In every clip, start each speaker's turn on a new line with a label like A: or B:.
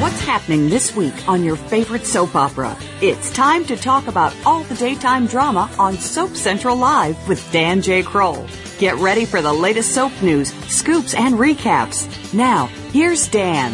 A: What's happening this week on your favorite soap opera? It's time to talk about all the daytime drama on Soap Central Live with Dan J. Kroll. Get ready for the latest soap news, scoops, and recaps. Now, here's Dan.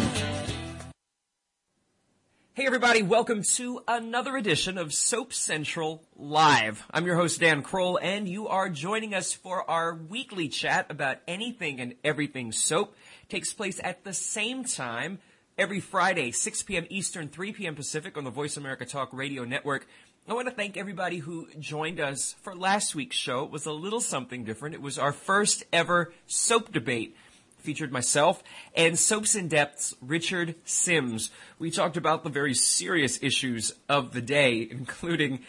B: Hey everybody, welcome to another edition of Soap Central Live. I'm your host Dan Kroll and you are joining us for our weekly chat about anything and everything soap. takes place at the same time every Friday, 6 p.m. Eastern, 3 p.m. Pacific on the Voice America Talk Radio Network. I want to thank everybody who joined us for last week's show. It was a little something different. It was our first ever soap debate featured myself and Soaps in Depth's Richard Sims. We talked about the very serious issues of the day, including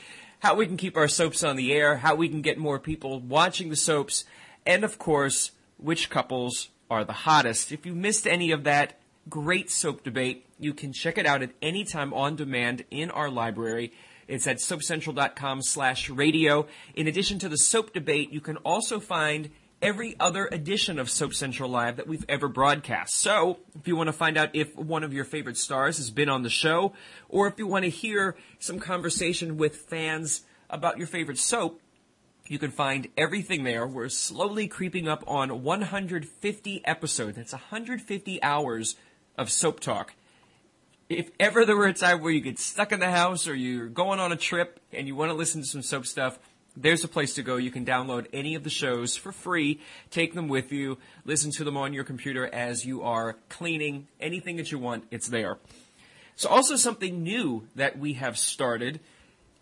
B: how we can keep our soaps on the air, how we can get more people watching the soaps, and of course, which couples are the hottest. If you missed any of that, great soap debate. You can check it out at any time on demand in our library. It's at soapcentral.com slash radio. In addition to the soap debate, you can also find every other edition of Soap Central Live that we've ever broadcast. So, if you want to find out if one of your favorite stars has been on the show, or if you want to hear some conversation with fans about your favorite soap, you can find everything there. We're slowly creeping up on 150 episodes. That's 150 hours of soap talk. If ever there were a time where you get stuck in the house or you're going on a trip and you want to listen to some soap stuff, there's a place to go. You can download any of the shows for free, take them with you, listen to them on your computer as you are cleaning, anything that you want, it's there. So also something new that we have started.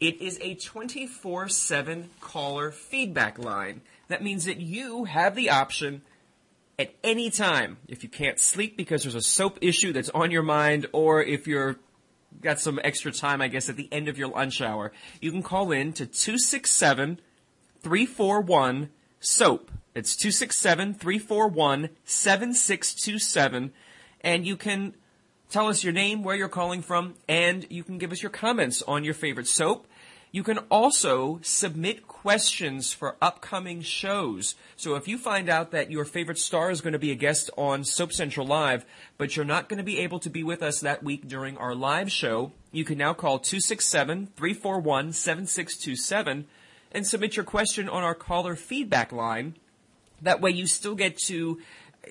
B: It is a 24-7 caller feedback line. That means that you have the option at any time. If you can't sleep because there's a soap issue that's on your mind or if you're got some extra time, I guess, at the end of your lunch hour, you can call in to 267-341-SOAP. It's 267-341-7627 and you can tell us your name, where you're calling from, and you can give us your comments on your favorite soap you can also submit questions for upcoming shows. So if you find out that your favorite star is going to be a guest on Soap Central Live, but you're not going to be able to be with us that week during our live show, you can now call 267-341-7627 and submit your question on our caller feedback line. That way you still get to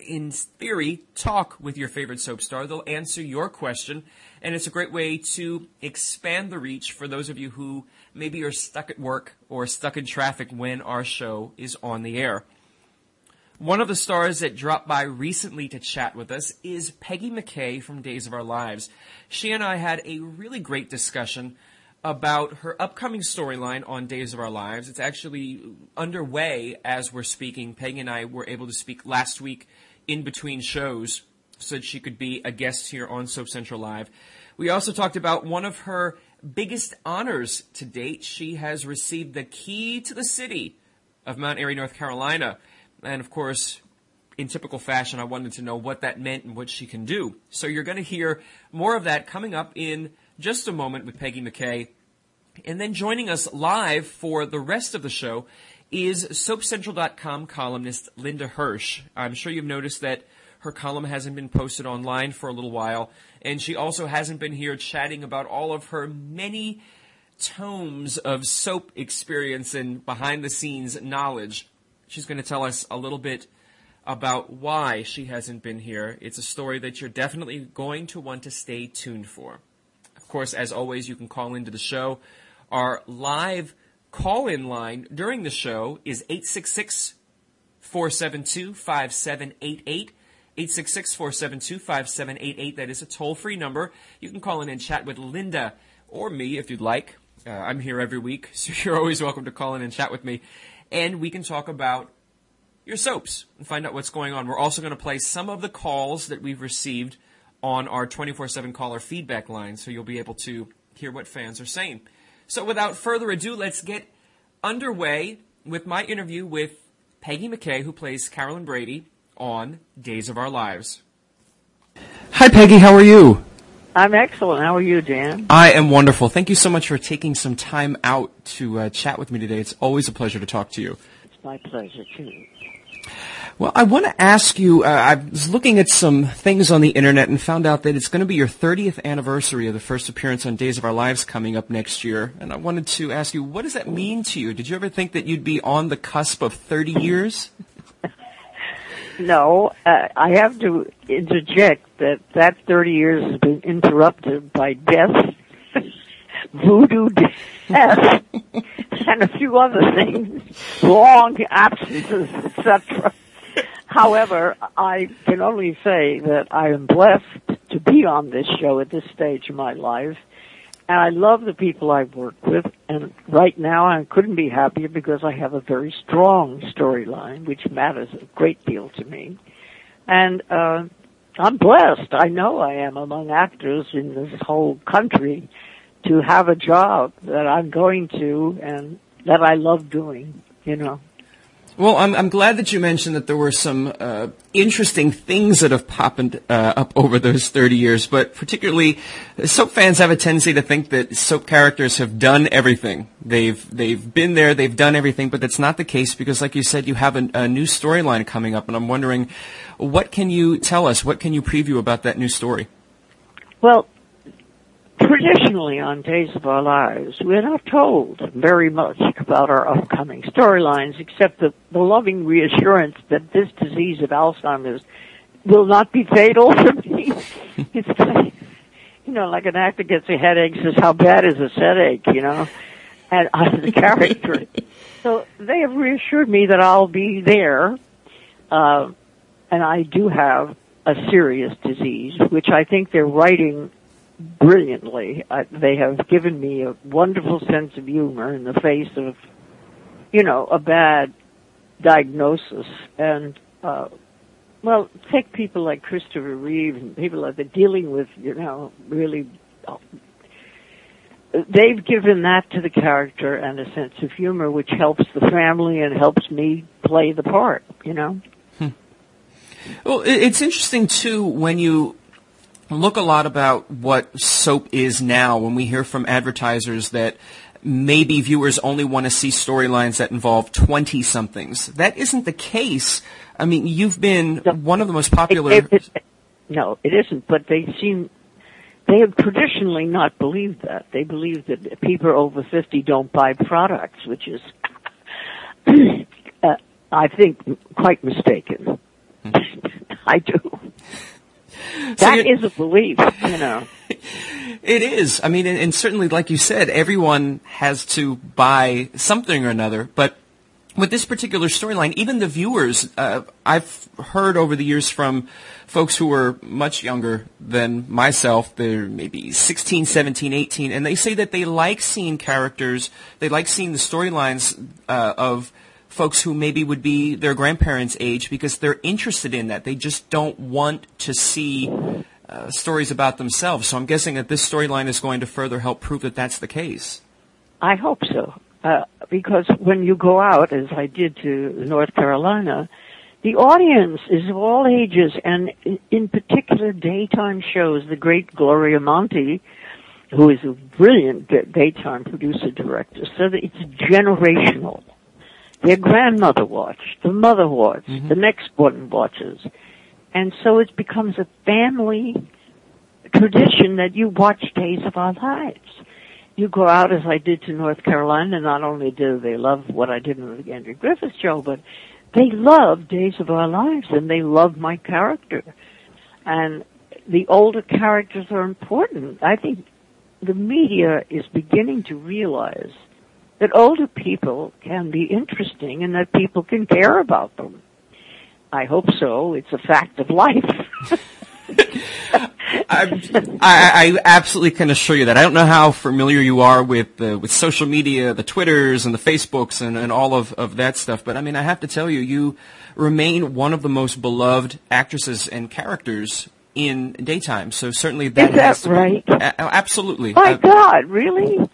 B: in theory, talk with your favorite soap star. They'll answer your question, and it's a great way to expand the reach for those of you who Maybe you're stuck at work or stuck in traffic when our show is on the air. One of the stars that dropped by recently to chat with us is Peggy McCay from Days of Our Lives. She and I had a really great discussion about her upcoming storyline on Days of Our Lives. It's actually underway as we're speaking. Peggy and I were able to speak last week in between shows so that she could be a guest here on Soap Central Live. We also talked about one of her biggest honors to date. She has received the key to the city of Mount Airy, North Carolina. And of course, in typical fashion, I wanted to know what that meant and what she can do. So you're going to hear more of that coming up in just a moment with Peggy McCay. And then joining us live for the rest of the show is SoapCentral.com columnist Lynda Hirsch. I'm sure you've noticed that her column hasn't been posted online for a little while, and she also hasn't been here chatting about all of her many tomes of soap experience and behind the scenes knowledge. She's going to tell us a little bit about why she hasn't been here. It's a story that you're definitely going to want to stay tuned for. Of course, as always, you can call into the show. Our live call in line during the show is 866 472 5788. 866 472 5788. That is a toll free number. You can call in and chat with Lynda or me if you'd like. Uh, I'm here every week, so you're always welcome to call in and chat with me. And we can talk about your soaps and find out what's going on. We're also going to play some of the calls that we've received on our 24 7 caller feedback line, so you'll be able to hear what fans are saying. So without further ado, let's get underway with my interview with Peggy McCay, who plays Caroline Brady on Days of Our Lives. Hi, Peggy. How are you?
C: I'm excellent. How are you, Dan?
B: I am wonderful. Thank you so much for taking some time out to uh, chat with me today. It's always a pleasure to talk to you.
C: It's my pleasure, too.
B: Well, I want to ask you. Uh, I was looking at some things on the internet and found out that it's going to be your 30th anniversary of the first appearance on Days of Our Lives coming up next year. And I wanted to ask you, what does that mean to you? Did you ever think that you'd be on the cusp of 30 years?
C: No, uh, I have to interject that that 30 years has been interrupted by death, voodoo death, and a few other things, long absences, etc. However, I can only say that I am blessed to be on this show at this stage of my life and I love the people I work with. And right now I couldn't be happier because I have a very strong storyline, which matters a great deal to me. And, uh, I'm blessed. I know I am among actors in this whole country to have a job that I'm going to and that I love doing, you know.
B: Well, I'm, I'm glad that you mentioned that there were some uh, interesting things that have popped uh, up over those 30 years, but particularly uh, soap fans have a tendency to think that soap characters have done everything. They've, they've been there, they've done everything, but that's not the case because, like you said, you have a, a new storyline coming up, and I'm wondering what can you tell us? What can you preview about that new story?
C: Well, Traditionally on Days of Our Lives, we're not told very much about our upcoming storylines except the, the loving reassurance that this disease of Alzheimer's will not be fatal for me. it's like, you know, like an actor gets a headache says, how bad is this headache, you know? And I'm the character. so they have reassured me that I'll be there, uh, and I do have a serious disease, which I think they're writing brilliantly. I, they have given me a wonderful sense of humor in the face of, you know, a bad diagnosis. And, uh, well, take people like Christopher Reeve and people that are dealing with, you know, really, uh, they've given that to the character and a sense of humor, which helps the family and helps me play the part, you know?
B: Hmm. Well, it's interesting too when you look a lot about what soap is now when we hear from advertisers that maybe viewers only want to see storylines that involve 20 somethings. That isn't the case. I mean, you've been no, one of the most popular.
C: It, it, it, no, it isn't, but they seem, they have traditionally not believed that. They believe that people over 50 don't buy products, which is, uh, I think, quite mistaken. Hmm. I do. that so is a belief, you
B: know. It is. I mean, and, and certainly, like you said, everyone has to buy something or another, but with this particular storyline, even the viewers, uh, I've heard over the years from folks who were much younger than myself, they're maybe 16, 17, 18, and they say that they like seeing characters, they like seeing the storylines uh, of – folks who maybe would be their grandparents' age because they're interested in that. They just don't want to see uh, stories about themselves. So I'm guessing that this storyline is going to further help prove that that's the case.
C: I hope so. Uh, because when you go out, as I did to North Carolina, the audience is of all ages, and in particular, daytime shows. The great Gloria Monty, who is a brilliant daytime producer director, so that it's generational. Their grandmother watched, the mother watched, mm-hmm. the next one watches. And so it becomes a family tradition that you watch Days of Our Lives. You go out as I did to North Carolina, not only do they love what I did with the Andrew Griffith show, but they love Days of Our Lives and they love my character. And the older characters are important. I think the media is beginning to realize that older people can be interesting and that people can care about them. I hope so. It's a fact of life.
B: I, I, absolutely can assure you that. I don't know how familiar you are with uh, with social media, the Twitters and the Facebooks and, and all of, of that stuff, but I mean, I have to tell you, you remain one of the most beloved actresses and characters in daytime. So certainly
C: that is that has to right? Be,
B: absolutely.
C: My uh, God, really?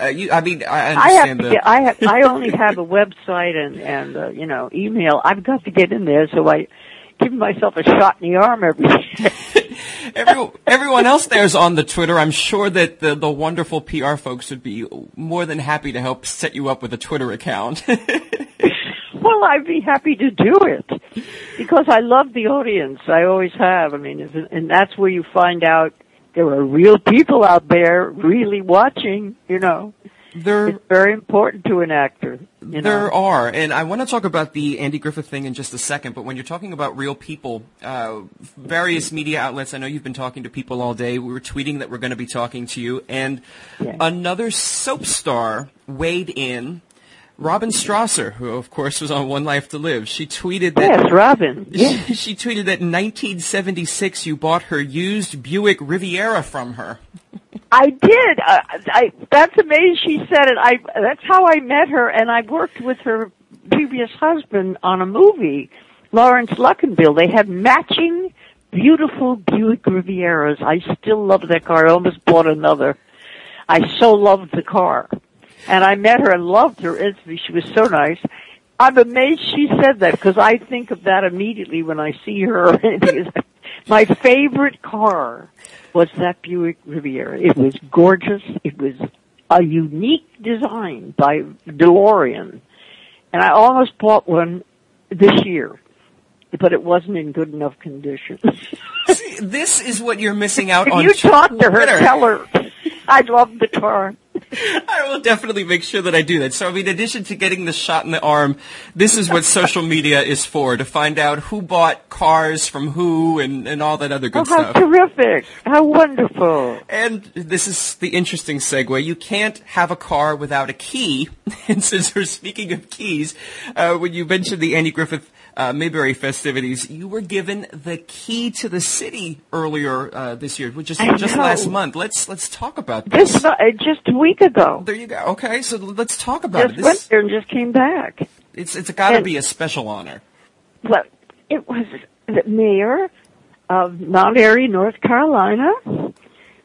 B: Uh, you, I mean, I understand. I have, the...
C: I have, I only have a website and and uh, you know email. I've got to get in there, so I give myself a shot in the arm every day.
B: everyone, everyone else there's on the Twitter. I'm sure that the, the wonderful PR folks would be more than happy to help set you up with a Twitter account.
C: well, I'd be happy to do it because I love the audience. I always have. I mean, and that's where you find out there are real people out there really watching, you know. There, it's very important to an actor. there
B: know? are, and I want to talk about the Andy Griffith thing in just a second. But when you're talking about real people, uh, various media outlets, I know you've been talking to people all day. We were tweeting that we're going to be talking to you, and another soap star weighed in Robin Strasser, who of course was on One Life to Live, she tweeted that.
C: Yes, Robin.
B: Yes. She, she tweeted that in 1976 you bought her used Buick Riviera from her.
C: I did. I, uh, I, that's amazing. She said it. I. That's how I met her, and I worked with her previous husband on a movie, Laurence Luckinbill. They had matching, beautiful Buick Rivieras. I still love that car. I almost bought another. I so loved the car and I met her and loved her instantly. She was so nice. I'm amazed she said that because I think of that immediately when I see her. My favorite car was that Buick Riviera. It was gorgeous. It was a unique design by DeLorean. And I almost bought one this year, but it wasn't in good enough condition.
B: See, this is what you're missing out on.
C: You talk to her, tell her I love the term.
B: I will definitely make sure that I do that. So, I mean, in addition to getting the shot in the arm, this is what social media is for, to find out who bought cars from who and, and all that other good
C: oh,
B: how
C: stuff. terrific. How wonderful.
B: And this is the interesting segue. You can't have a car without a key. And since we're speaking of keys, uh, when you mentioned the Andy Griffith uh, festivities. You were given the key to the city earlier uh, this year, which is just last month. Let's let's talk about this. Just, uh,
C: just a week ago.
B: There you go. Okay, so let's talk about
C: just it.
B: Just
C: went there and just came back.
B: It's it's got to be a special honor.
C: Well, it was the mayor of Mount Airy, North Carolina,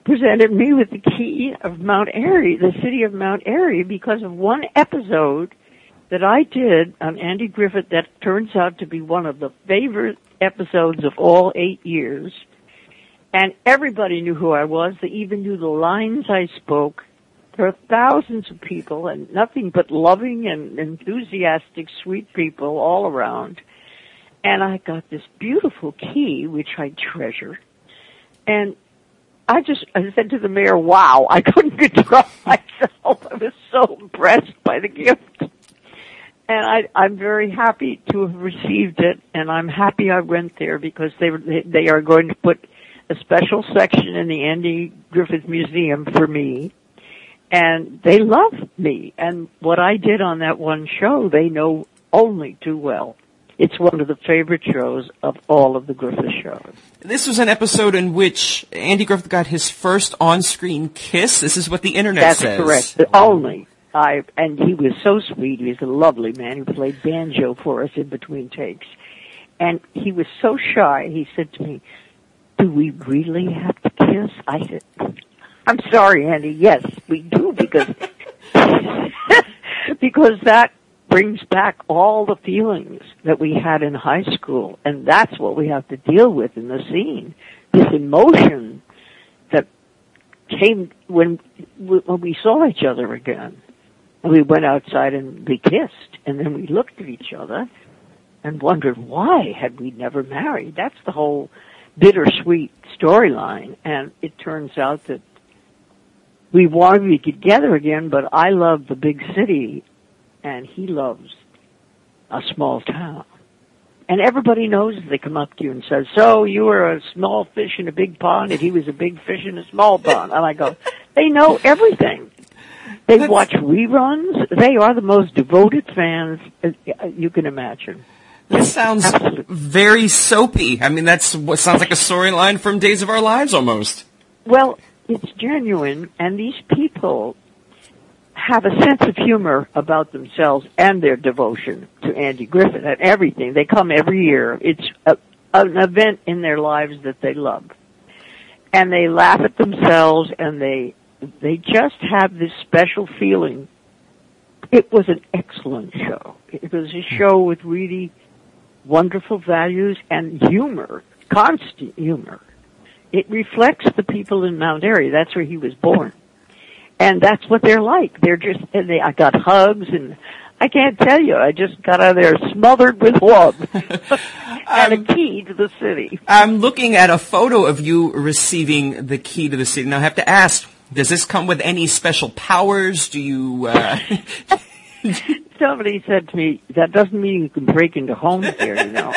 C: presented me with the key of Mount Airy, the city of Mount Airy, because of one episode that I did on Andy Griffith that turns out to be one of the favorite episodes of all eight years. And everybody knew who I was. They even knew the lines I spoke. There are thousands of people and nothing but loving and enthusiastic, sweet people all around. And I got this beautiful key, which I treasure. And I just I said to the mayor, "Wow, I couldn't control myself. I was so impressed by the gift." and I, I'm very happy to have received it, and I'm happy I went there because they they are going to put a special section in the Andy Griffith Museum for me, and they love me and what I did on that one show. They know only too well. It's one of the favorite shows of all of the Griffith shows.
B: This was an episode in which Andy Griffith got his first on-screen kiss. This is what the internet
C: That's
B: says.
C: That's correct. Only. I and he was so sweet. He was a lovely man who played banjo for us in between takes, and he was so shy. He said to me, "Do we really have to kiss?" I said, "I'm sorry, Andy. Yes, we do because because that." brings back all the feelings that we had in high school and that's what we have to deal with in the scene this emotion that came when when we saw each other again we went outside and we kissed and then we looked at each other and wondered why had we never married. That's the whole bittersweet storyline. And it turns out that we wanted to be together again, but I love the big city and he loves a small town. And everybody knows they come up to you and says, so you were a small fish in a big pond and he was a big fish in a small pond. And I go, they know everything. They That's... watch reruns. They are the most devoted fans uh, you can imagine.
B: This sounds Absolutely. very soapy. I mean, that's what sounds like a storyline from Days of Our Lives almost.
C: Well, it's genuine, and these people have a sense of humor about themselves and their devotion to Andy Griffith and everything. They come every year. It's a, an event in their lives that they love. And they laugh at themselves and they they just have this special feeling. It was an excellent show. It was a show with really wonderful values and humor, constant humor. It reflects the people in Mount Airy. That's where he was born. And that's what they're like. They're just, and they, I got hugs and I can't tell you. I just got out of there smothered with love and a um, key to the city.
B: I'm looking at a photo of you receiving the key to the city. Now I have to ask, does this come with any special powers? Do you? Uh...
C: Somebody said to me, "That doesn't mean you can break into homes here," you know.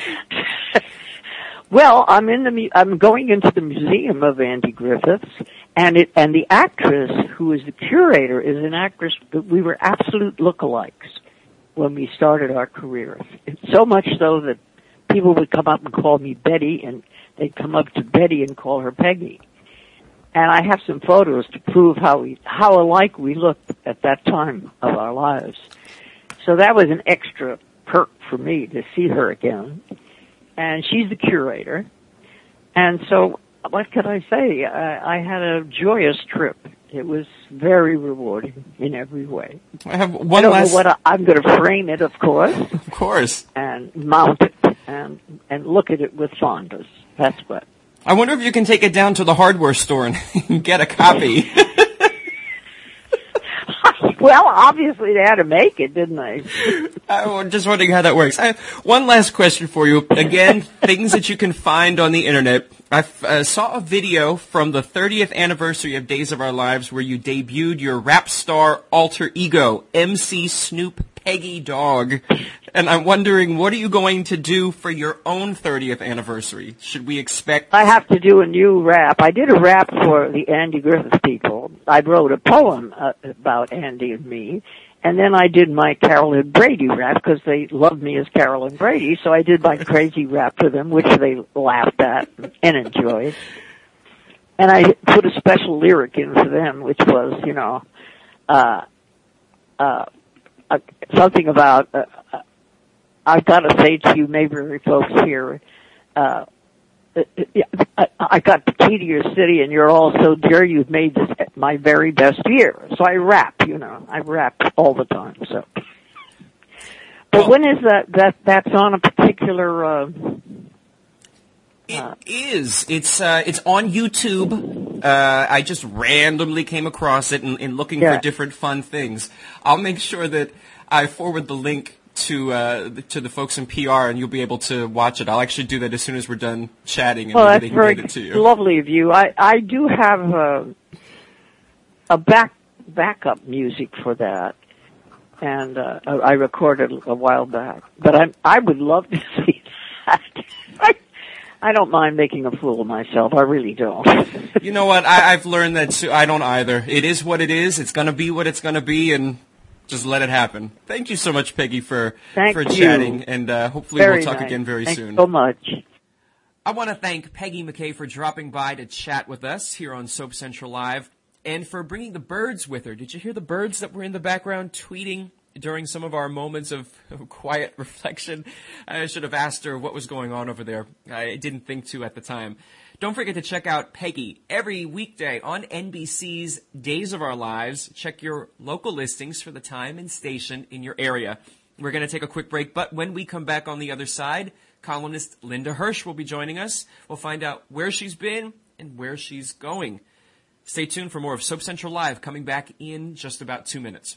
C: well, I'm in the I'm going into the museum of Andy Griffiths, and it and the actress who is the curator is an actress that we were absolute lookalikes when we started our careers. So much so that people would come up and call me Betty, and they'd come up to Betty and call her Peggy and I have some photos to prove how we, how alike we looked at that time of our lives. So that was an extra perk for me to see her again. And she's the curator. And so what could I say? I, I had a joyous trip. It was very rewarding in every way.
B: I have one
C: I
B: last.
C: what I, am going to frame it, of course.
B: of course.
C: And mount it and and look at it with fondness. That's what.
B: I wonder if you can take it down to the hardware store and get a copy.
C: well, obviously they had to make it, didn't they?
B: I'm just wondering how that works. I, one last question for you. Again, things that you can find on the internet. I uh, saw a video from the 30th anniversary of Days of Our Lives where you debuted your rap star alter ego, MC Snoop Peggy Dog and I'm wondering, what are you going to do for your own 30th anniversary? Should we expect?
C: I have to do a new rap. I did a rap for the Andy Griffith people. I wrote a poem uh, about Andy and me, and then I did my Caroline Brady rap because they loved me as Caroline Brady, so I did my crazy rap for them, which they laughed at and enjoyed. And I put a special lyric in for them, which was, you know, uh, uh, uh, something about uh, uh I've got to say to you Mayberry folks here, uh, uh, uh, I got the key to your city and you're all so dear you've made this my very best year. So I rap, you know, I rap all the time, so. But well, when is that, that, that's on a particular, uh,
B: it uh, is. It's uh, it's on YouTube. Uh, I just randomly came across it in, in looking yeah. for different fun things. I'll make sure that I forward the link to uh, to the folks in PR, and you'll be able to watch it. I'll actually do that as soon as we're done chatting, and well, that's they can very get it to you.
C: Lovely of you. I I do have a, a back backup music for that, and uh, I recorded a while back. But I I would love to see that. I, I don't mind making a fool of myself. I really don't.
B: you know what? I, I've learned that too. I don't either. It is what it is. It's going to be what it's going to be, and just let it happen. Thank you so much, Peggy, for Thank for you. chatting, and
C: uh,
B: hopefully very we'll talk nice. again very Thanks soon.
C: So much.
B: I want to thank Peggy McCay for dropping by to chat with us here on Soap Central Live and for bringing the birds with her. Did you hear the birds that were in the background tweeting during some of our moments of, quiet reflection. I should have asked her what was going on over there. I didn't think to at the time. Don't forget to check out Peggy every weekday on NBC's Days of Our Lives. Check your local listings for the time and station in your area. We're going to take a quick break, but when we come back on the other side, columnist Lynda Hirsch will be joining us. We'll find out where she's been and where she's going. Stay tuned for more of Soap Central Live coming back in just about two minutes.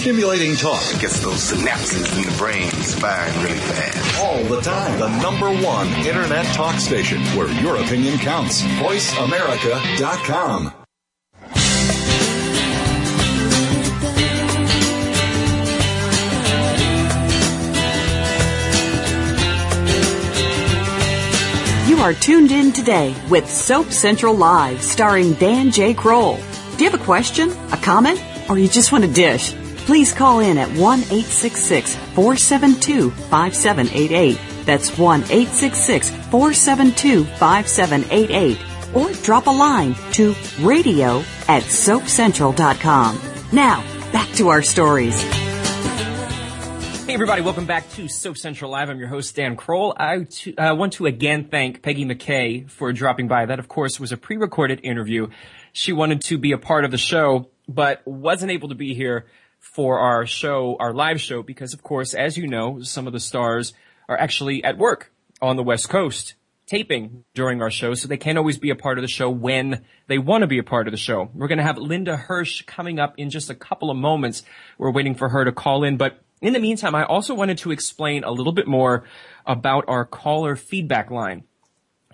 D: Stimulating talk it gets those synapses in the brain firing really fast. All the time. The number one internet talk station where your opinion counts. VoiceAmerica.com.
A: You are tuned in today with Soap Central Live starring Dan J. Kroll. Do you have a question, a comment, or you just want a dish? please call in at 1 472 5788. That's 1 472 5788. Or drop a line to radio at soapcentral.com. Now, back to our stories.
B: Hey, everybody, welcome back to Soap Central Live. I'm your host, Dan Kroll. I uh, want to again thank Peggy McCay for dropping by. That, of course, was a pre recorded interview. She wanted to be a part of the show, but wasn't able to be here for our show, our live show, because of course, as you know, some of the stars are actually at work on the West Coast taping during our show, so they can't always be a part of the show when they want to be a part of the show. We're going to have Lynda Hirsch coming up in just a couple of moments. We're waiting for her to call in, but in the meantime, I also wanted to explain a little bit more about our caller feedback line.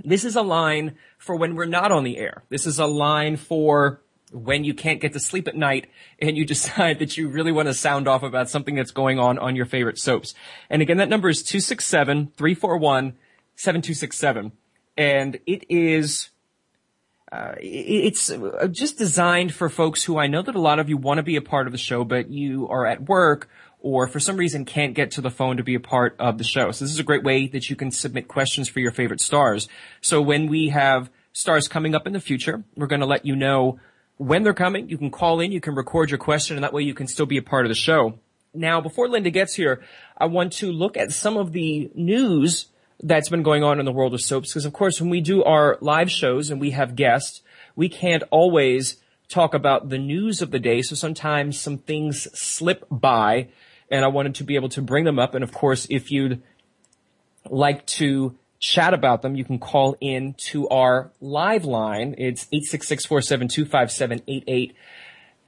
B: This is a line for when we're not on the air. This is a line for when you can't get to sleep at night and you decide that you really want to sound off about something that's going on on your favorite soaps. And again, that number is 267-341-7267. And it is, uh, it's uh, just designed for folks who I know that a lot of you want to be a part of the show, but you are at work or for some reason can't get to the phone to be a part of the show. So this is a great way that you can submit questions for your favorite stars. So when we have stars coming up in the future, we're going to let you know when they're coming. You can call in, you can record your question, and that way you can still be a part of the show. Now, before Lynda gets here, I want to look at some of the news that's been going on in the world of soaps. Because of course, when we do our live shows and we have guests, we can't always talk about the news of the day. So sometimes some things slip by and I wanted to be able to bring them up. And of course, if you'd like to chat about them, you can call in to our live line. It's 866-472-5788.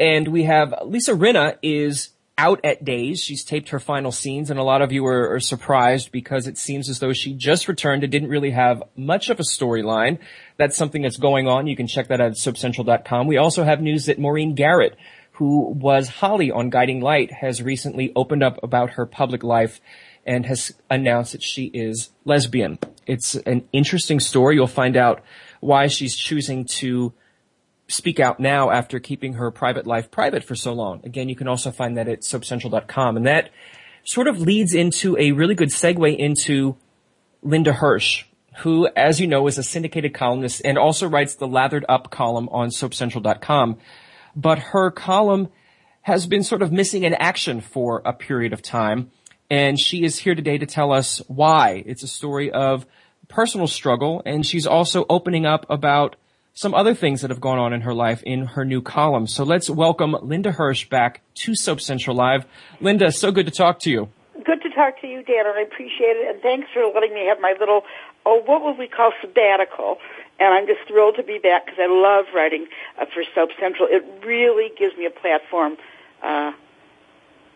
B: And we have Lisa Rinna is out at days. She's taped her final scenes and a lot of you are, are surprised because it seems as though she just returned and didn't really have much of a storyline. That's something that's going on. You can check that out at soapcentral.com. We also have news that Maureen Garrett who was Holly on Guiding Light, has recently opened up about her public life and has announced that she is lesbian. It's an interesting story. You'll find out why she's choosing to speak out now after keeping her private life private for so long. Again, you can also find that at soapcentral.com. And that sort of leads into a really good segue into Lynda Hirsch, who, as you know, is a syndicated columnist and also writes the Lathered Up column on soapcentral.com. But her column has been sort of missing in action for a period of time and she is here today to tell us why. It's a story of personal struggle, and she's also opening up about some other things that have gone on in her life in her new column. So let's welcome Lynda Hirsch back to Soap Central Live. Lynda, so good to talk to you.
E: Good to talk to you, Dan, and I appreciate it. And thanks for letting me have my little, oh, what would we call sabbatical? And I'm just thrilled to be back because I love writing uh, for Soap Central. It really gives me a platform uh,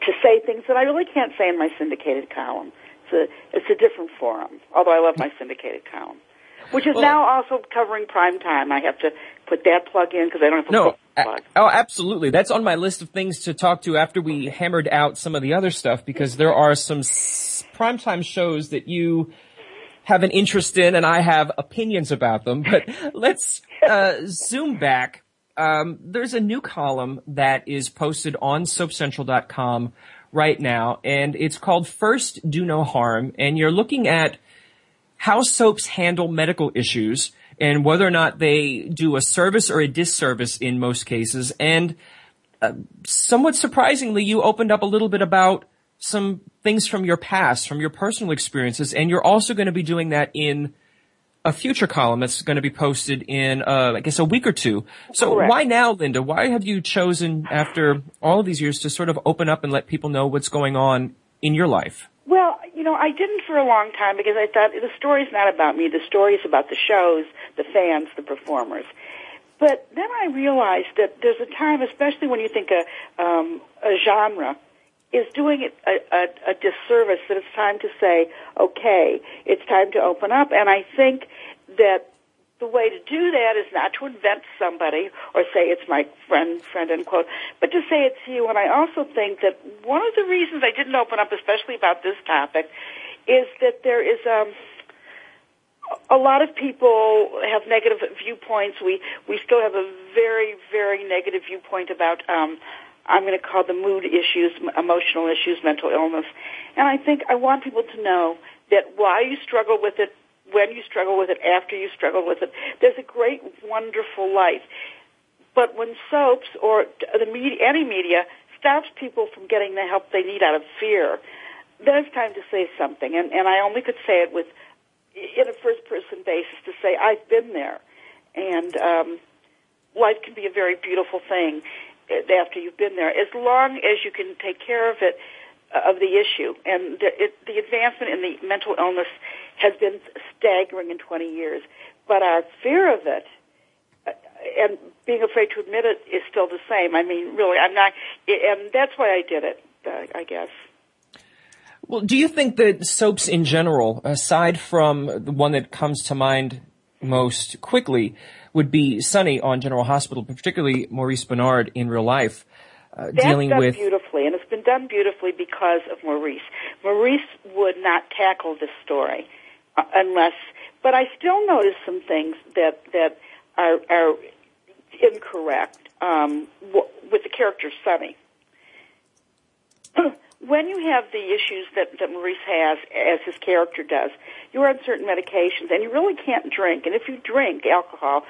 E: to say things that I really can't say in my syndicated column. It's a it's a different forum. Although I love my syndicated column, which is well, now also covering prime time. I have to put that plug in because I don't have
B: no.
E: A-
B: oh, absolutely. That's on my list of things to talk to after we hammered out some of the other stuff because there are some s- primetime shows that you have an interest in and I have opinions about them. But let's uh, zoom back um, there's a new column that is posted on SoapCentral.com right now, and it's called First Do No Harm, and you're looking at how soaps handle medical issues and whether or not they do a service or a disservice in most cases. And uh, somewhat surprisingly, you opened up a little bit about some things from your past, from your personal experiences, and you're also going to be doing that in a future column that's going to be posted in, uh, I guess, a week or two. So Correct. why now, Lynda? Why have you chosen, after all of these years, to sort of open up and let people know what's going on in your life?
E: Well, you know, I didn't for a long time because I thought the story's not about me. The story's about the shows, the fans, the performers. But then I realized that there's a time, especially when you think a, um, a genre is doing a, a, a disservice that it's time to say, okay, it's time to open up. And I think that the way to do that is not to invent somebody or say it's my friend, friend, end quote, but to say it to you. And I also think that one of the reasons I didn't open up, especially about this topic, is that there is um, a lot of people have negative viewpoints. We we still have a very very negative viewpoint about um, I'm going to call the mood issues, emotional issues, mental illness. And I think I want people to know that why you struggle with it, when you struggle with it, after you struggle with it, there's a great, wonderful life. But when soaps or the media, any media stops people from getting the help they need out of fear, then it's time to say something. And, and I only could say it with, in a first person basis to say, I've been there. And, um, life can be a very beautiful thing. Uh, after you've been there, as long as you can take care of it uh, of the issue. And the, it, the advancement in the mental illness has been staggering in 20 years, but our fear of it uh, and being afraid to admit it is still the same. I mean, really, I'm not, and that's why I did it, I guess.
B: Well, do you think that soaps in general, aside from the one that comes to mind most quickly, would be Sonny on General Hospital, particularly Maurice Bernard in real life. Uh, That's dealing done with
E: beautifully, and it's been done beautifully because of Maurice. Maurice would not tackle this story uh, unless, but I still notice some things that that are, are incorrect um, with the character Sonny. when you have the issues that, that Maurice has, as his character does, you're on certain medications and you really can't drink. And if you drink alcohol,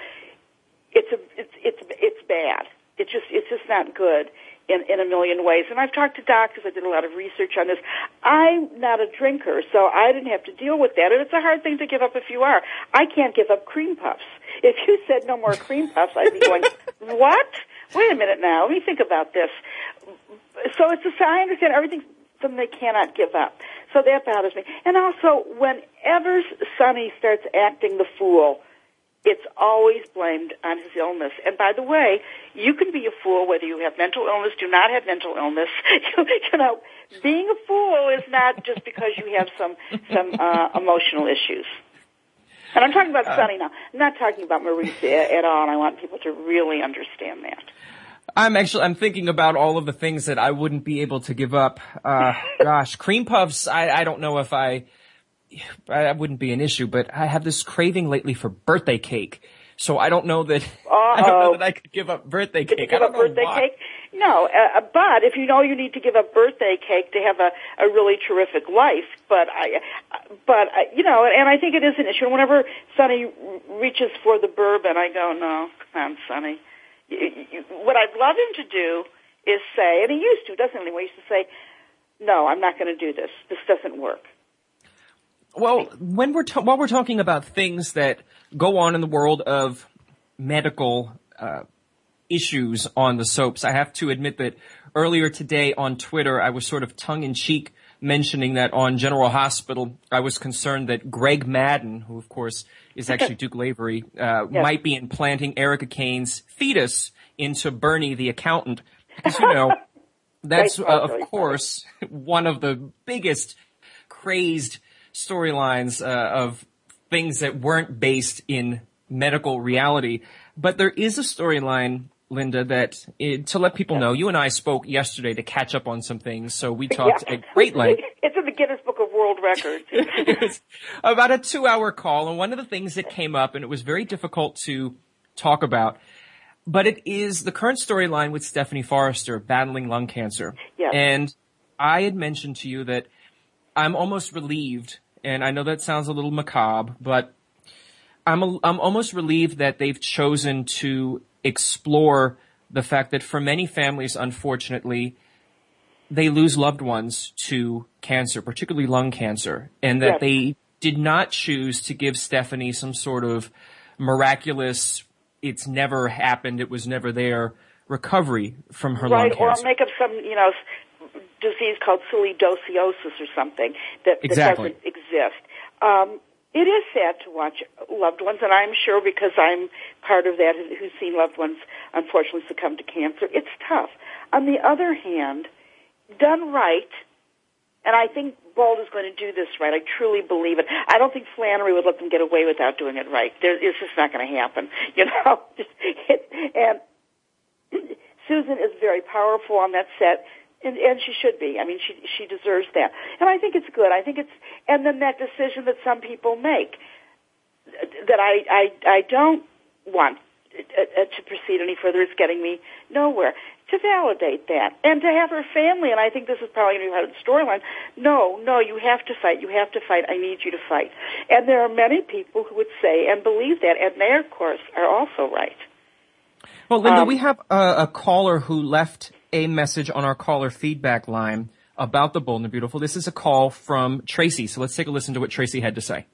E: it's a, it's, it's, it's bad. It's just, it's just not good in, in a million ways. And I've talked to doctors. I did a lot of research on this. I'm not a drinker, so I didn't have to deal with that. And it's a hard thing to give up if you are. I can't give up cream puffs. If you said no more cream puffs, I'd be going, what? wait a minute now, let me think about this. So it's just, I understand everything's something they cannot give up. So that bothers me. And also, whenever Sonny starts acting the fool, it's always blamed on his illness. And by the way, you can be a fool whether you have mental illness, do not have mental illness. you, know, being a fool is not just because you have some some uh, emotional issues. And I'm talking about uh, Sonny now. I'm not talking about Maurice at all, and I want people to really understand that.
B: I'm actually I'm thinking about all of the things that I wouldn't be able to give up. Uh, gosh, cream puffs. I, I don't know if I I wouldn't be an issue, but I have this craving lately for birthday cake. So I don't know that
E: Uh-oh. I
B: don't know that I could give up birthday cake. give
E: up birthday why.
B: cake? No, uh,
E: uh, but if you know you need to give up birthday cake to have a, a really terrific life, but I, uh, but I, uh, you know, and I think it is an issue. whenever Sonny reaches for the bourbon, I go, no, come on, Sonny what I'd love him to do is say, and he used to, doesn't he? He used to say, "No, I'm not going to do this. This doesn't work."
B: Well, when we're ta- while we're talking about things that go on in the world of medical uh, issues on the soaps, I have to admit that earlier today on Twitter, I was sort of tongue in cheek mentioning that on General Hospital, I was concerned that Greg Madden, who of course is actually Duke Lavery, uh, yes. might be implanting Erica Kane's fetus into Bernie the accountant. Because, you know, that's, uh, of course, one of the biggest crazed storylines uh, of things that weren't based in medical reality. But there is a storyline Lynda, that it, to let people know, you and I spoke yesterday to catch up on some things, so we talked yeah. at great length.
E: It's in the Guinness Book of World Records.
B: about a two hour call, and one of the things that came up, and it was very difficult to talk about, but it is the current storyline with Stephanie Forrester battling lung cancer. Yes, And I had mentioned to you that I'm almost relieved, and I know that sounds a little macabre, but I'm a, I'm almost relieved that they've chosen to explore the fact that for many families, unfortunately, they lose loved ones to cancer, particularly lung cancer, and that yes. they did not choose to give Stephanie some sort of miraculous, it's never happened, it was never there recovery from her
E: right,
B: lung
E: cancer. Right, or make up some, you know, disease called sialidosis or something that, that exactly. doesn't exist. Um, it is sad to watch loved ones, and I'm sure because I'm part of that who's seen loved ones unfortunately succumb to cancer. It's tough. On the other hand, done right, and I think Bold is going to do this right. I truly believe it. I don't think Flannery would let them get away without doing it right. There, it's just not going to happen, you know. and
B: Susan is very powerful on
E: that
B: set
E: and,
B: and she should be. I mean, she she deserves that, and I think it's good. I think it's, and then that decision that some
F: people make, that I I I don't want uh,
B: uh, to
F: proceed any further is getting me nowhere. To validate that, and to have her family, and I think this is probably going to be part of the storyline. No, no, you have to fight. You have to fight. I need you to fight. And there are many people who would say and believe that, and they, of course, are also right. Well, Lynda, um, we have a, a, caller who left a message on our caller feedback line about the bold and the beautiful. This is a call from Tracy. So let's take a listen to what Tracy had to say.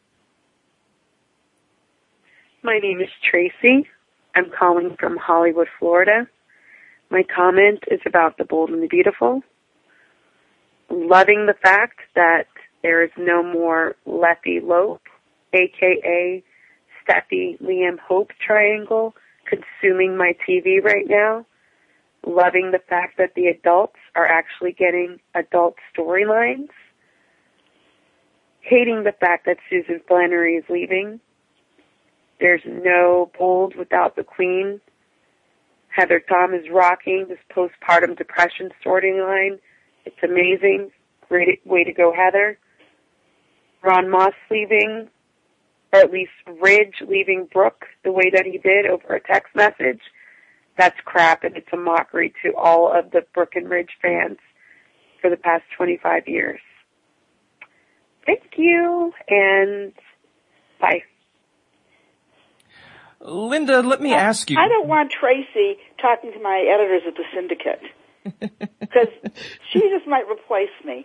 F: My name is Tracy. I'm calling from Hollywood, Florida. My comment is about the bold and the beautiful. Loving the fact that there is no more Leffy Lope, aka Steffy Liam Hope triangle consuming my TV right now loving the fact that the adults are actually getting adult storylines, hating the fact that Susan Flannery is leaving.
B: There's no bold without
E: the
B: queen.
E: Heather Tom is rocking this postpartum depression storyline. It's amazing. Great way to go, Heather. Ron Moss leaving, or at least Ridge leaving Brooke
B: the
E: way
B: that
E: he did over
B: a
E: text message
B: that's crap
E: and
B: it's a mockery to all of the Brooke and Ridge fans for the past 25 years. Thank you and bye. Lynda, let me ask you. I don't want Tracy talking to my editors at the syndicate because she just might replace me.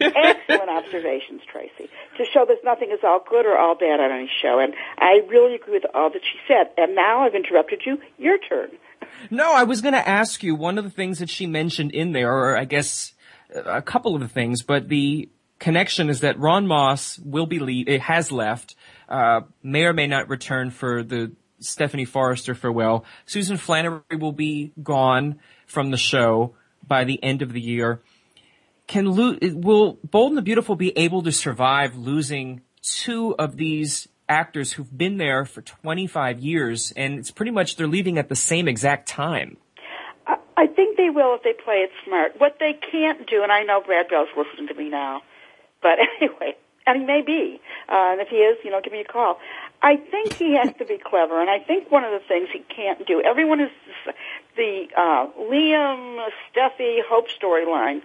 B: Excellent observations, Tracy, to show that nothing is all good or all bad on any show. And I really agree with all that she said.
E: And
B: now I've interrupted you. Your turn. No,
E: I was going to ask you one of
B: the
E: things that she mentioned in there, or I guess a couple of the things, but the connection is that Ron Moss will be leave, eh, it has left, uh, may or may not return for the Stephanie Forrester farewell. Susan Flannery will be gone from the show by the end of the year can lo- will Bold and the Beautiful be able to survive losing two of these actors who've been there for 25 years and it's pretty much they're leaving at the same exact time? I think they will if they play it smart. What they can't do, and I know Brad Bell's listening to me now, but anyway, and he may be, uh, and if he is, you know, give me a call. I think he has to be clever, and I think one of the things he can't do. Everyone is the uh, Liam Steffy Hope storyline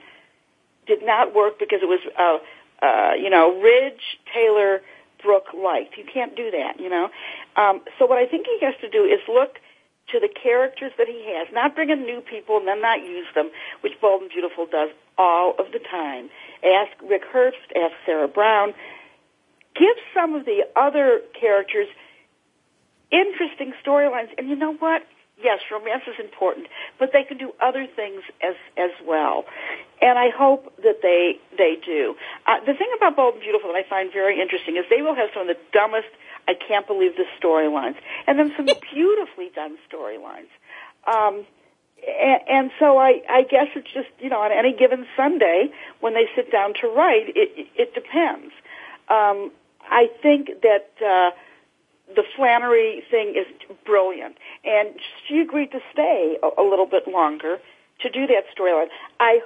E: did not work because it was, uh, uh, you know, Ridge, Taylor, Brooke liked. You can't do that, you know. Um, so what I think he has to do is look to the characters that he has, not bring in new people and then not use them, which Bold and Beautiful does all of the time. Ask Rick Hearst, ask Sarah Brown. Give some of the other characters interesting storylines. And you know what? yes, romance is important, but they can do other things as as well. And I hope that they they do. Uh, the thing about Bold and Beautiful that I find very interesting is they will have some of the dumbest, I can't believe the storylines, and then some beautifully done storylines. Um, and, and so I,
B: I
E: guess it's just you know on any given Sunday when they sit down to write, it it, it depends. Um, I think
B: that. Uh,
E: the Flannery thing is brilliant, and she agreed to stay a, a little bit longer
B: to
E: do that
B: storyline. I,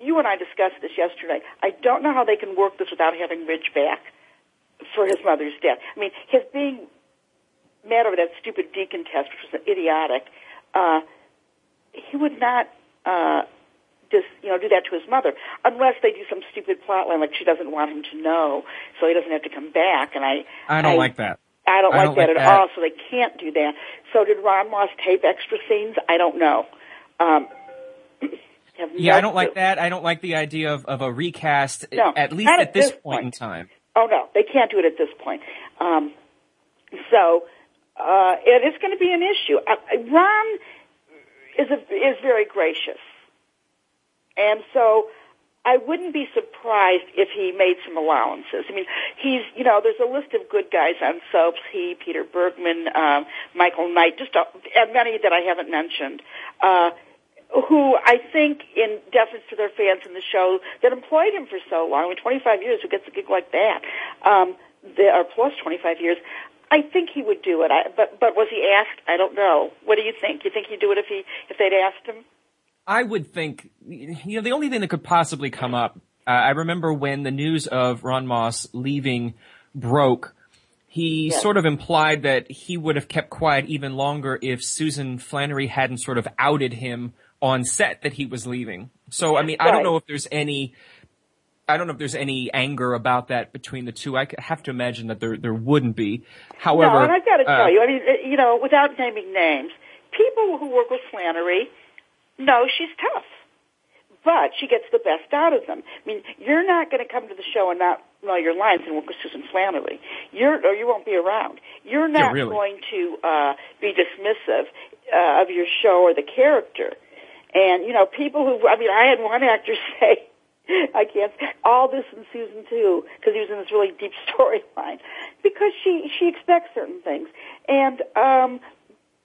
B: you and I discussed this yesterday.
E: I don't know
B: how
E: they
B: can work
E: this
B: without having Ridge
E: back for his mother's death. I mean, his being mad over that stupid deacon test, which was idiotic. Uh, he would not. Uh, just you know do that to his mother unless they do some stupid plot line like she doesn't want him to know so he doesn't have to come back and i i don't I, like that I don't, I don't like, like that at that. all, so they can't do that. So did Ron Moss tape extra scenes? I don't know. Um, yeah, I don't like that. I don't like the idea of, of a recast, no, at least at, at this, this point, point in time. Oh, no, they can't do it at this point. Um, so uh, it is going to be an issue. Uh, Ron is, a, is very
B: gracious. And so I wouldn't be surprised
E: if
B: he made some allowances. I mean, he's, you know, there's a list of good guys on soaps. He, Peter Bergman, um, Michael Knight, just a, and many that I haven't mentioned, uh, who I think, in deference to their fans in the show, that employed him for so long, I mean, 25 years,
E: who
B: gets a gig like that, um, the, or plus 25 years,
E: I
B: think
E: he would do it. I, but, but was he asked? I don't know. What do you think? You think he'd do it if he, if they'd asked him? I would think, you know, the only thing that could possibly come up, uh, I remember when the news of Ron Moss leaving broke, he yes. sort of
B: implied that he
E: would have kept quiet even longer if Susan Flannery hadn't sort of outed him on set that he was leaving. So, I mean, right. I don't know if there's any, I don't know if there's any anger about that between the two. I have to imagine that there there wouldn't be. However, no, and I've got to uh, tell you, I mean, you know, without naming names, people who work with Flannery no, she's tough. But she gets the best out of them.
B: I mean,
E: you're not going to come to the show
B: and
E: not know your lines and work with Susan Flannery. You're, or you won't be around. You're not yeah, really. going
B: to uh, be dismissive uh, of your show or the character. And you know, people who I mean, I had one actor say, I can't all this in season two because he was in this really deep storyline because she she expects certain things and um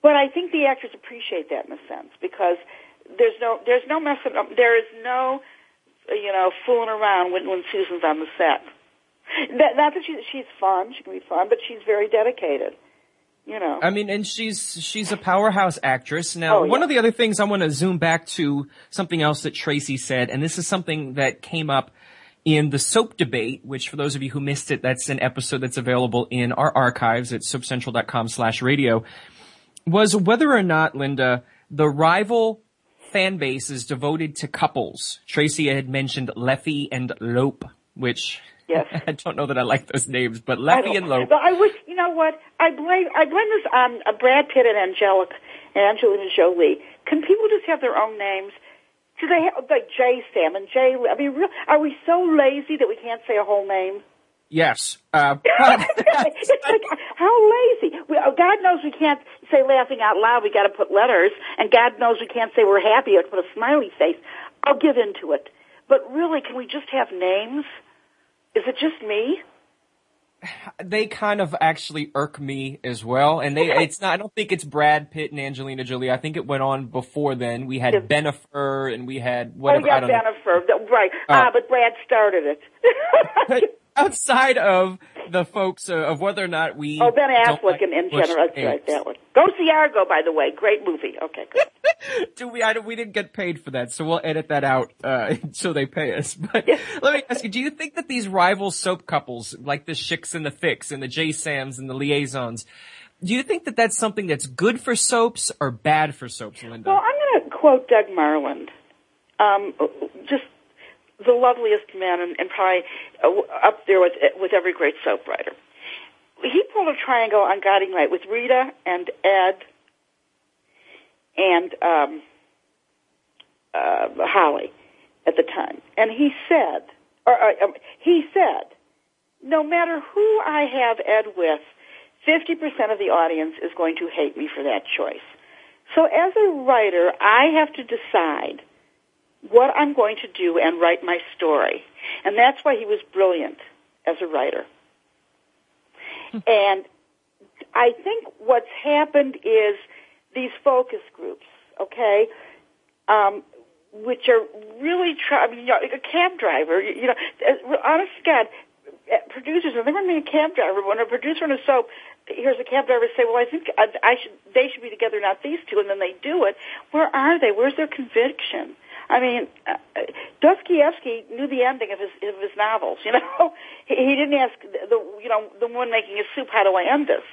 B: but I think the actors appreciate that in a sense because there's no there's no messing up. There is no
E: you know
B: fooling around when when Susan's on the
E: set. That,
B: not that she, she's fun, she
E: can
B: be
E: fun,
B: but
E: she's very dedicated. You know. I mean, and she's she's a powerhouse actress. Now, oh, yeah. one of the other things I want to zoom back to something else that Tracy said, and this is something that came up in the soap debate, which for those of you who
B: missed it, that's an
E: episode that's available in our archives at soapcentral.com slash radio, was whether or not, Lynda, the rival fan base is devoted to couples. Tracy had mentioned Leffy
B: and
E: Lope, which Yes.
B: I don't
E: know that I like those names, but Leffy
B: and Lope. But I wish, you know what? I blame, I blame this on um, uh, Brad Pitt and Angelica, and Angelina Jolie. Can people just have their own names? Do they have, like
E: J.
B: Sam and
E: J. I mean, real, are
B: we
E: so lazy that
B: we
E: can't
B: say a whole name? Yes. Uh, it's like,
E: how lazy. We, oh, God knows
B: we
E: can't say laughing
B: out
E: loud, we got to put letters, and God knows
B: we can't say we're happy or put a smiley face. I'll give in to it. But really, can we just have names? Is it just me? They kind of actually irk me as well, and they, it's not, I don't think it's Brad Pitt
E: and
B: Angelina Jolie. I think it went on
E: before then. We had yes. Bennifer and we had whatever. Oh yeah, Bennifer, Affleck. right. Uh, ah, but Brad started it. outside of the folks uh, of whether or not we. Oh, Ben Affleck like and Bush right, that one. Go see Argo, by the way. Great movie. Okay, good. Do we? I, we didn't get paid for that, so we'll edit that out uh, so they pay us. But let me ask you: Do you think that these rival soap couples, like the Shicks and the Fix and the JaSams and the Liaisons, do you think that that's something that's good for soaps or bad for soaps, Lynda? Well, I'm going to quote Doug Marland. Um, just the loveliest man and, and probably uh, up there with, uh, with every great soap writer. He pulled a triangle on Guiding Light with Rita and Ed and um, uh, Holly at the time, and he said, or uh, um, he said, no matter who I have Ed with, 50% of the audience is going to hate me for that choice. So as a writer, I have to decide what I'm going to do and write my story. And that's why he was brilliant as a writer. Hmm. and I think what's happened is these focus groups, okay, um, which are really I mean, you know, a cab driver, you know, uh, honest to God, uh, producers, and they were making a cab driver, when a producer on a soap hears a cab driver say, "Well, I think I, I should they should be together, not these two, and then they do it. Where are they? Where's their conviction? I mean, uh, Dostoevsky knew the ending of his of his novels. You know, he, he didn't ask the you know the
B: woman making his soup, "How do I end this?"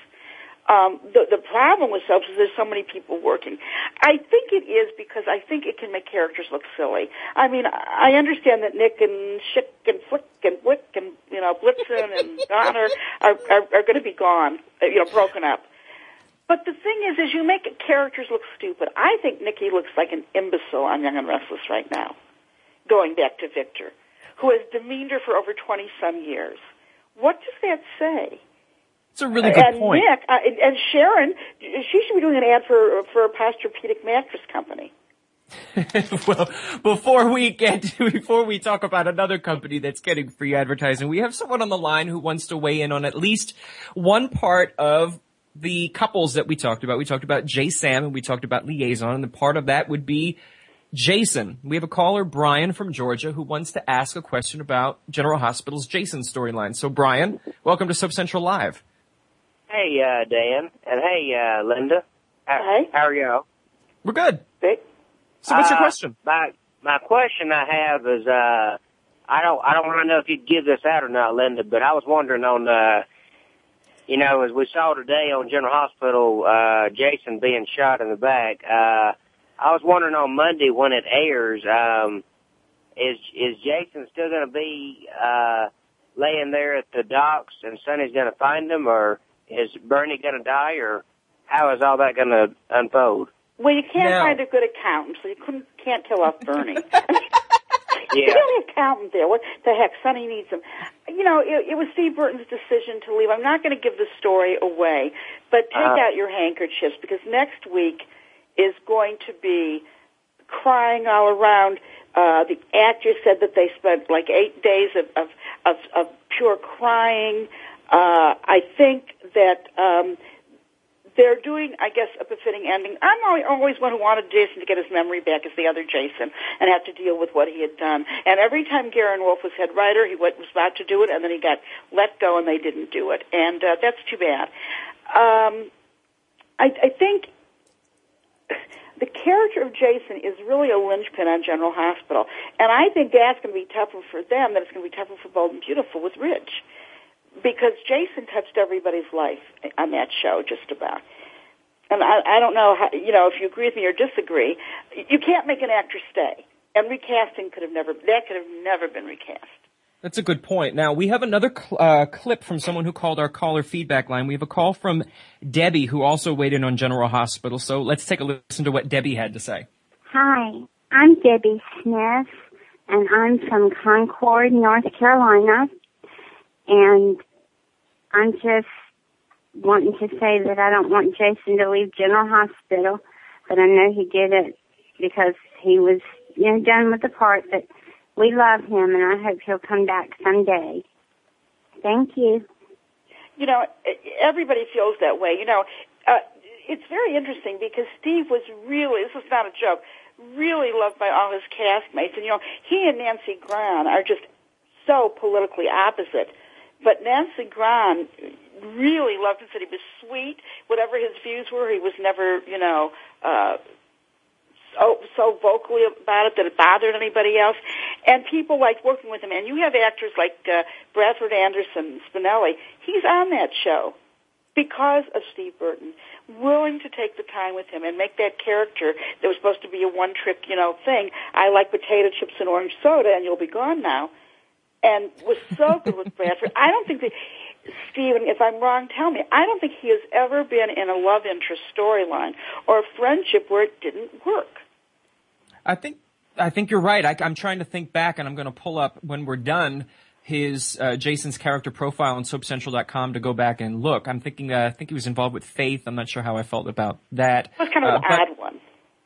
E: Um, the the problem with soaps is there's so many people working. I think it is
B: because I think it can make characters look silly. I mean, I understand that Nick and Schick and Flick and Wick and you know Blitzen and Donner are, are, are going to be gone, you know, broken up. But the thing is, is you make characters look stupid. I think Nikki looks like an imbecile on Young and Restless right now, going back to Victor, who has demeaned her for over 20 some years. What does that say? It's a
G: really
B: good
G: and point. Nick, uh, and, and Sharon, she
E: should be doing an ad for,
G: for a Posturepedic
B: mattress company.
G: well, before we get to, before we talk about another company that's getting free advertising, we have someone on the line who wants to weigh in on at least one part of the couples that we talked about. We talked about JaSam and we talked about liaison and the part of that would be Jason. We have a caller, Brian from Georgia, who wants to ask a question about General Hospital's Jason storyline. So Brian, welcome to Soap Central Live. Hey, uh, Dan. And hey, uh, Lynda. How, hey. How are
E: you We're good. Hey. So what's uh, your question? My,
G: my question I
E: have is, uh, I don't, I don't know if you'd give this out or not, Lynda, but I was wondering on, uh, you know, as we saw today on General Hospital, uh, Jason being shot in the back, uh, I was wondering on Monday when it airs, um, is, is Jason still going to be, uh, laying there at the docks and Sonny's going to find him or is Bernie going to die or how is all that going to unfold? Well, you can't no. find a good accountant, so you couldn't, can't kill off Bernie. yeah. Get an accountant there. What the heck? Sonny needs him. You know, it, it was Steve Burton's decision to leave. I'm not going to give the story away, but take uh, out your handkerchiefs because next week is going to be crying all around. Uh, the actors said that they spent like eight days of, of, of, of pure crying. Uh, I think that um, they're doing, I guess,
B: a
E: befitting ending. I'm always one who wanted Jason to get his memory back as the other Jason and
B: have
E: to deal with what he had done. And every time Garin Wolf was
B: head writer, he was about to do it, and then he got let go, and they didn't do it. And uh, that's too bad. Um, I, I think the character of
H: Jason is really
B: a
H: linchpin
B: on General Hospital,
H: and I think that's going to be tougher for them than it's going to be tougher for Bold and Beautiful with Rich because Jason touched everybody's life on that show, just about. And I, I don't know, how, you know, if you agree with me or disagree, you can't make an actor stay. And recasting could have never
E: that
H: could have never been recast. That's a good point. Now we have another cl- uh, clip from someone
E: who called our caller feedback line. We have a call from Debbie who also weighed in on General Hospital. So let's take a listen to what Debbie had to say. Hi, I'm Debbie Smith, and I'm from Concord, North Carolina and I'm just wanting to say that I don't want Jason to leave General Hospital, but I know he did it because he was, you know, done with the part, but we love him and I hope he'll come back someday. Thank you. You know, everybody feels that way. You know, uh, it's very interesting because Steve was really, this is not a joke, really loved by all his castmates. And, you know, he and Nancy Brown are just so politically opposite but Nancy Grahn really loved him. Said he was sweet. Whatever his views were, he was never, you know, uh, so
B: so vocally about
E: it
B: that it bothered anybody else. And people liked working with him. And you have actors like uh, Bradford Anderson, Spinelli. He's on that show because of Steve Burton, willing to take the time with
E: him
B: and
E: make that character
B: that was supposed to be a
E: one-trick,
B: you know, thing. I like potato chips and orange soda, and you'll be gone now and was so good with Bradford. I don't think that Stephen, if I'm wrong, tell me. I don't think he has ever been in a love interest storyline or a friendship where it didn't work. I think I think you're right. I, am trying to think back, and I'm going to pull up when we're done his uh, Jason's character profile on SoapCentral.com to go back and look. I'm thinking uh, I think he was involved
I: with Faith. I'm not sure how I felt about that. That's kind of uh, an but, odd one.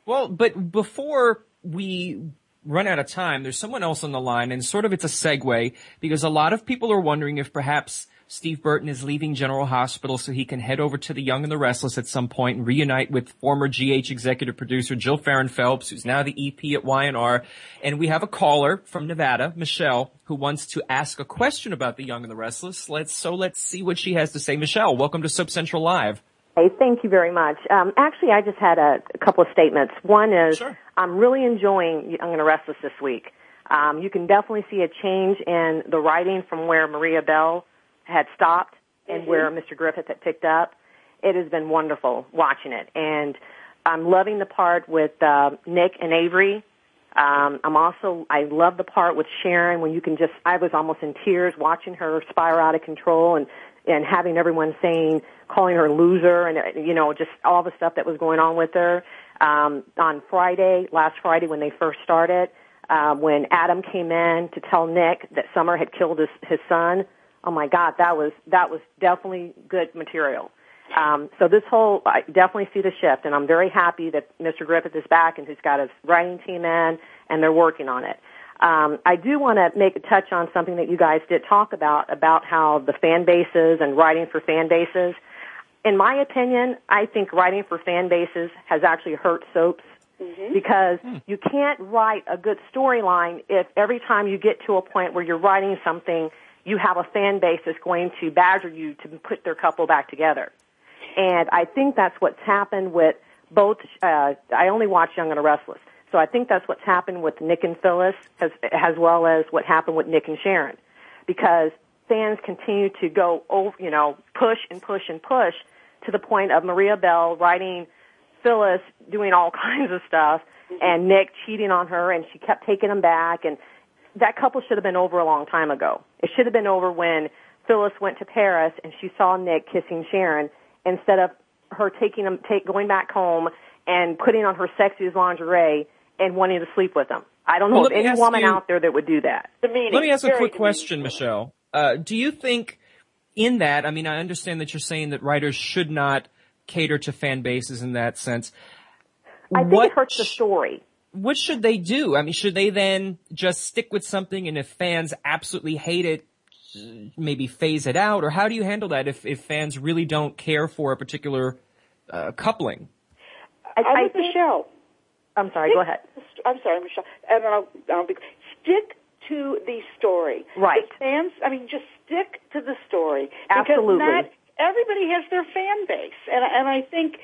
I: Well, but before we run out of time, there's someone else on the line, and sort of it's a segue because a lot of people are wondering if perhaps Steve Burton is leaving General Hospital so he can head over to The Young and the Restless at some point and reunite with former GH executive producer Jill Farren Phelps, who's now the EP at Y&R. And we have a caller from Nevada, Michelle, who wants to ask a question about The Young and the Restless. Let's, so let's see what she has to say. Michelle, welcome to Soap Central Live. Hey, thank you very much. Um, actually, I just had a, a, couple of statements. One is sure. I'm really enjoying I'm gonna rest this week. Um, you can definitely see a change in the writing from where Maria Bell had stopped and mm-hmm. where Mr. Griffith had picked up. It has been wonderful watching it, and I'm loving the part with uh, Nick and Avery. Um, I'm also I love the part with Sharon when you can just I was almost in tears watching her spiral out of control and and having everyone saying, calling her loser and, you know, just all the stuff that was going on with her. Um, on Friday, last Friday when they first started, uh, when Adam came in to tell Nick that Summer had killed his, his son, oh my God, that was, that was definitely good material. Um, so this whole, I definitely see the shift, and I'm very happy that Mr. Griffith is back and he's got his writing team in, and they're working on it. Um, I do want to make a touch on something that you guys did talk about about how the fan bases and writing for fan bases. In my opinion, I think writing for fan bases has actually hurt soaps mm-hmm. because mm. you can't write a good storyline if every time you get to a point where you're writing something, you have a fan base that's going to badger you to put their couple back together. And I think that's what's happened with both. Uh, I only watch Young and the Restless so
B: I
I: think that's what's happened with Nick and Phyllis as, as well as what
B: happened with Nick and Sharon because fans continue to go over, you know, push and push and push to
I: the
B: point of Maria Bell writing Phyllis
I: doing all kinds of stuff
B: and Nick cheating on her and she kept taking him back and that couple should have been over a long time ago. It should have been over when Phyllis went to Paris and she saw Nick kissing Sharon instead of her taking him take going
E: back home and putting on her
I: sexiest lingerie
E: and wanting to sleep with them. I don't know well, of any woman you, out there that would do that. let me ask a quick
I: question, Michelle.
E: Uh, do you think
I: in that,
E: I mean, I
I: understand
E: that you're saying that writers should not cater to fan bases in that sense. I think what, it hurts the story. What should they do? I mean, should they then just stick with something and if fans absolutely hate it,
I: maybe phase it
E: out? Or how do you handle that if, if fans really don't care for a particular uh, coupling?
I: I,
E: I,
I: I
E: think, Michelle,
I: I'm sorry. Stick go ahead. i I'm sorry, Michelle. And I'll, I'll be, stick to the story. Right. The fans. I mean, just stick to the story. Absolutely. Because not everybody has their fan base, and and I think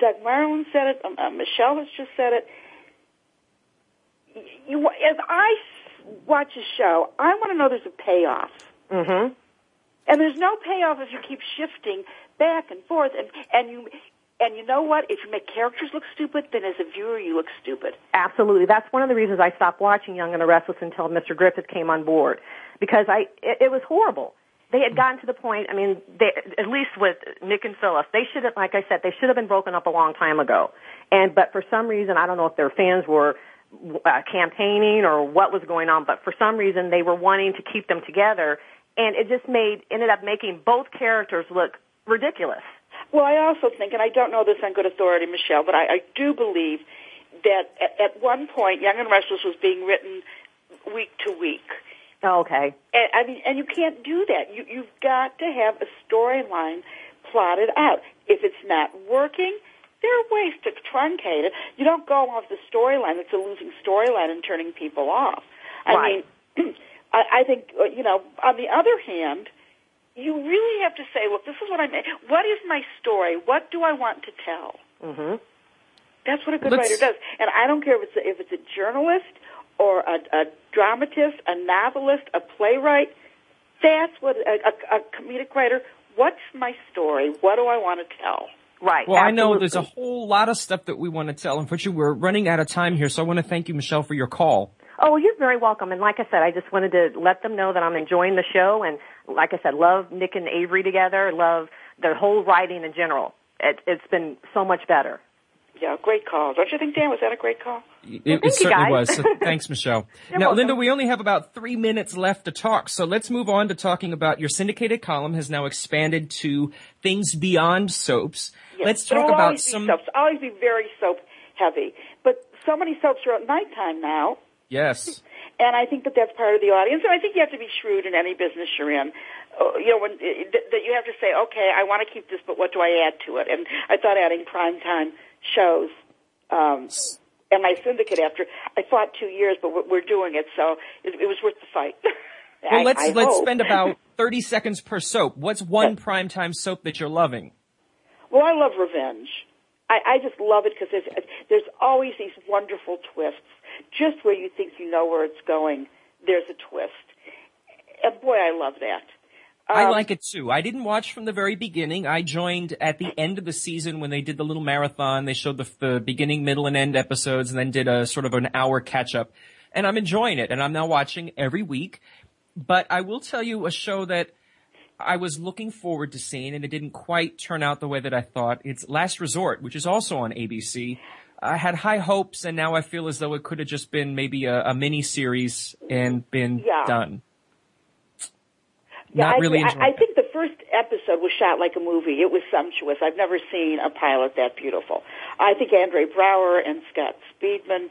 I: Doug Marland said it. Um, uh, Michelle has just said it. You, as
E: I
I: watch a show,
E: I
I: want to
E: know
I: there's a payoff. Mm-hmm. And there's no payoff if you keep shifting back
E: and forth, and and you and you know what? If you make characters look stupid, then as a viewer, you look stupid. Absolutely. That's one of the reasons I stopped watching Young and the Restless until Mr. Griffith came
I: on board,
E: because I it, it was horrible. They had gotten to the point. I mean, they, at least with Nick and Phyllis, they should have, like I said, they should have been broken up a long time ago. And but for some reason, I don't know if their fans were uh, campaigning or what was going on,
I: but for some reason,
E: they were wanting to keep them together, and it just made ended up making both characters look ridiculous. Well, I also think, and I don't know this on good
B: authority, Michelle, but I,
E: I do believe that at, at one point, Young and Restless was being written week to week. Oh, okay. And,
B: I
E: mean, and you can't do
B: that.
E: You, you've got
B: to
E: have a storyline plotted
B: out.
E: If it's
I: not working,
B: there are ways to truncate it. You don't go off the storyline. It's a losing storyline
I: and
B: turning
I: people off. I right. mean, I, I think, uh, you know, on the other hand, you really have to say, look, this is what I'm. What is my story? What do I want to tell? Mm-hmm.
E: That's what a good
B: Let's...
E: writer does. And I don't care
I: if it's
E: a,
I: if it's
E: a
I: journalist
B: or a, a dramatist, a novelist, a playwright. That's what a, a, a comedic writer. What's my story? What do
E: I
B: want to tell? Right. Well, absolutely. I know there's
E: a whole lot of stuff that we want to tell. Unfortunately, we're running out of time here, so I want to thank you, Michelle, for your call.
B: Oh,
E: you're
B: very
E: welcome. And like I said, I just wanted to let them know that I'm enjoying the show. And like I said, love Nick and Avery together. Love the whole writing in general. It, has been so much better. Yeah, great call. Don't you think, Dan? Was that a great call?
B: It,
E: well, it certainly was. So thanks, Michelle. now, welcome. Lynda, we only have about three minutes
B: left to talk, so let's move on to talking about your syndicated column has now expanded to things beyond
E: soaps. Yes, let's talk about some. Soaps. I'll always be very soap heavy, but so many soaps are at nighttime now. Yes. And I think that that's part
B: of the
E: audience. And
B: I
E: think you have to be shrewd in any business you're in.
B: Uh, you know, when, uh, that you have to say, okay, I want to keep this, but what do I add to it? And I thought adding primetime shows, um, and my syndicate after, I fought two years, but we're doing it, so it, it was worth the fight. Well, let's, I let's hope. spend about 30 seconds per soap. What's one prime time soap that you're loving? Well, I love Revenge. I, I just love it because there's, there's always these wonderful twists just where you think you
E: know where it's going, there's a twist. And boy, I love that.
B: Um, I like it too. I didn't watch from the very beginning. I joined at the end of the season when they did the little marathon. They showed the, the beginning, middle, and end episodes and then did a sort of an hour catch up. And I'm enjoying it and I'm now watching every week. But I will tell you a show that I was looking forward to seeing and it didn't quite turn out the way that I thought. It's Last Resort, which is also on ABC. I had high hopes, and now I feel as though it could have just been maybe a, a mini series and been
E: yeah.
B: done.
E: Yeah,
B: Not
E: I,
B: really.
E: I, I think the first episode was shot like a movie. It was sumptuous. I've never seen a pilot that beautiful. I think Andre Braugher and Scott Speedman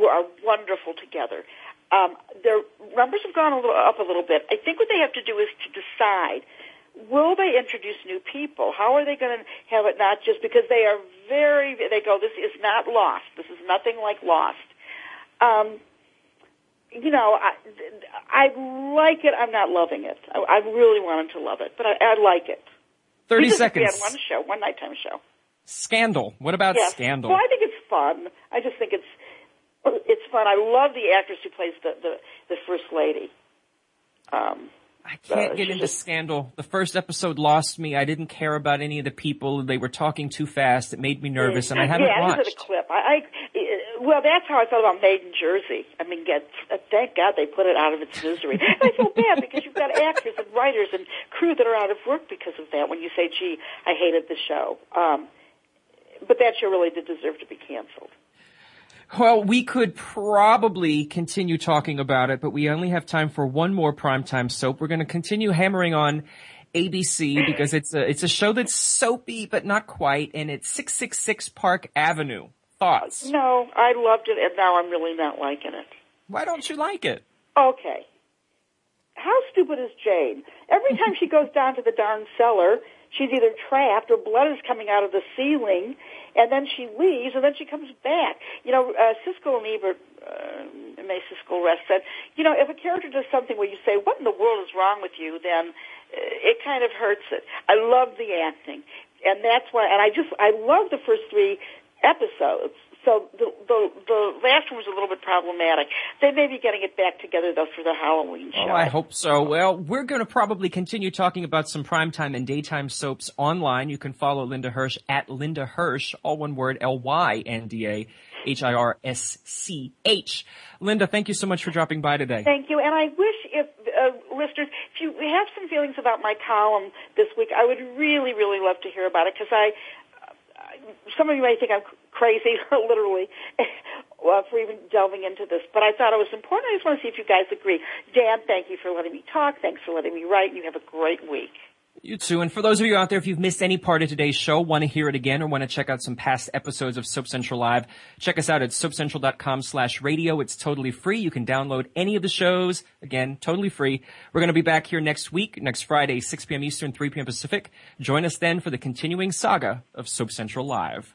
E: are wonderful together. Um, their numbers have gone a little, up a little bit. I think what they have to do is to decide will they introduce new people? How are they going to have it not just because they are very, they go, this is not lost. This is nothing like lost. Um, you know, I, I like it. I'm not loving it. I, I really wanted to love it, but I, I like it.
B: 30 because seconds.
E: We had one show, one nighttime show.
B: Scandal. What about yes. Scandal?
E: Well, I think it's fun. I just think it's, it's fun. I love the actress who plays the, the, the first lady.
B: Um, I can't uh, get into just, Scandal. The first episode lost me. I didn't care about any of the people. They were talking too fast. It made me nervous, and I haven't
E: yeah,
B: watched. Yeah, the
E: clip. I, I, well, that's how I felt about Made in Jersey. I mean, get, thank God they put it out of its misery. I feel bad because you've got actors and writers and crew that are out of work because of that. When you say, "Gee, I hated the show," um, but that show really did deserve to be canceled. Well, we could probably continue talking about it, but we only have time for one more primetime soap. We're going to continue hammering on ABC because it's a, it's a show that's soapy, but not quite. And it's 666 Park Avenue. Thoughts? No, I loved it and now I'm really not liking it. Why don't you like it? Okay. How stupid is Jane? Every time she goes down to the darn cellar, she's either trapped or blood is coming out of the ceiling, and then she leaves, and then she comes back. You know, uh, Siskel and Ebert, uh, may Siskel rest said, you know, if a character does something where you say, "What in the world is wrong with you?" then uh, it kind of hurts it. I love the acting, and that's why, and I just I love the first three episodes so the, the the last one was a little bit problematic. They may be getting it back together though for the Halloween oh, show. Oh, I hope so. Well, we're going to probably continue talking about some primetime and daytime soaps online. You can follow Lynda Hirsch at Lynda Hirsch, all one word, L Y N D A H I R S C H. Lynda, thank you so much for dropping by today. Thank you, and I wish if uh, listeners, if you have some feelings about my column this week, I would really, really love to hear about it because I uh, some of you may think I'm crazy, literally, well, uh, for even delving into this. But I thought it was important. I just want to see if you guys agree. Dan, thank you for letting me talk. Thanks for letting me write. You have a great week. You too. And for those of you out there, if you've missed any part of today's show, want to hear it again, or want to check out some past episodes of Soap Central Live, check us out at soapcentral.com slash radio. It's totally free. You can download any of the shows. Again, totally free. We're going to be back here next week, next Friday, 6 p.m. Eastern, 3 p.m. Pacific. Join us then for the continuing saga of Soap Central Live.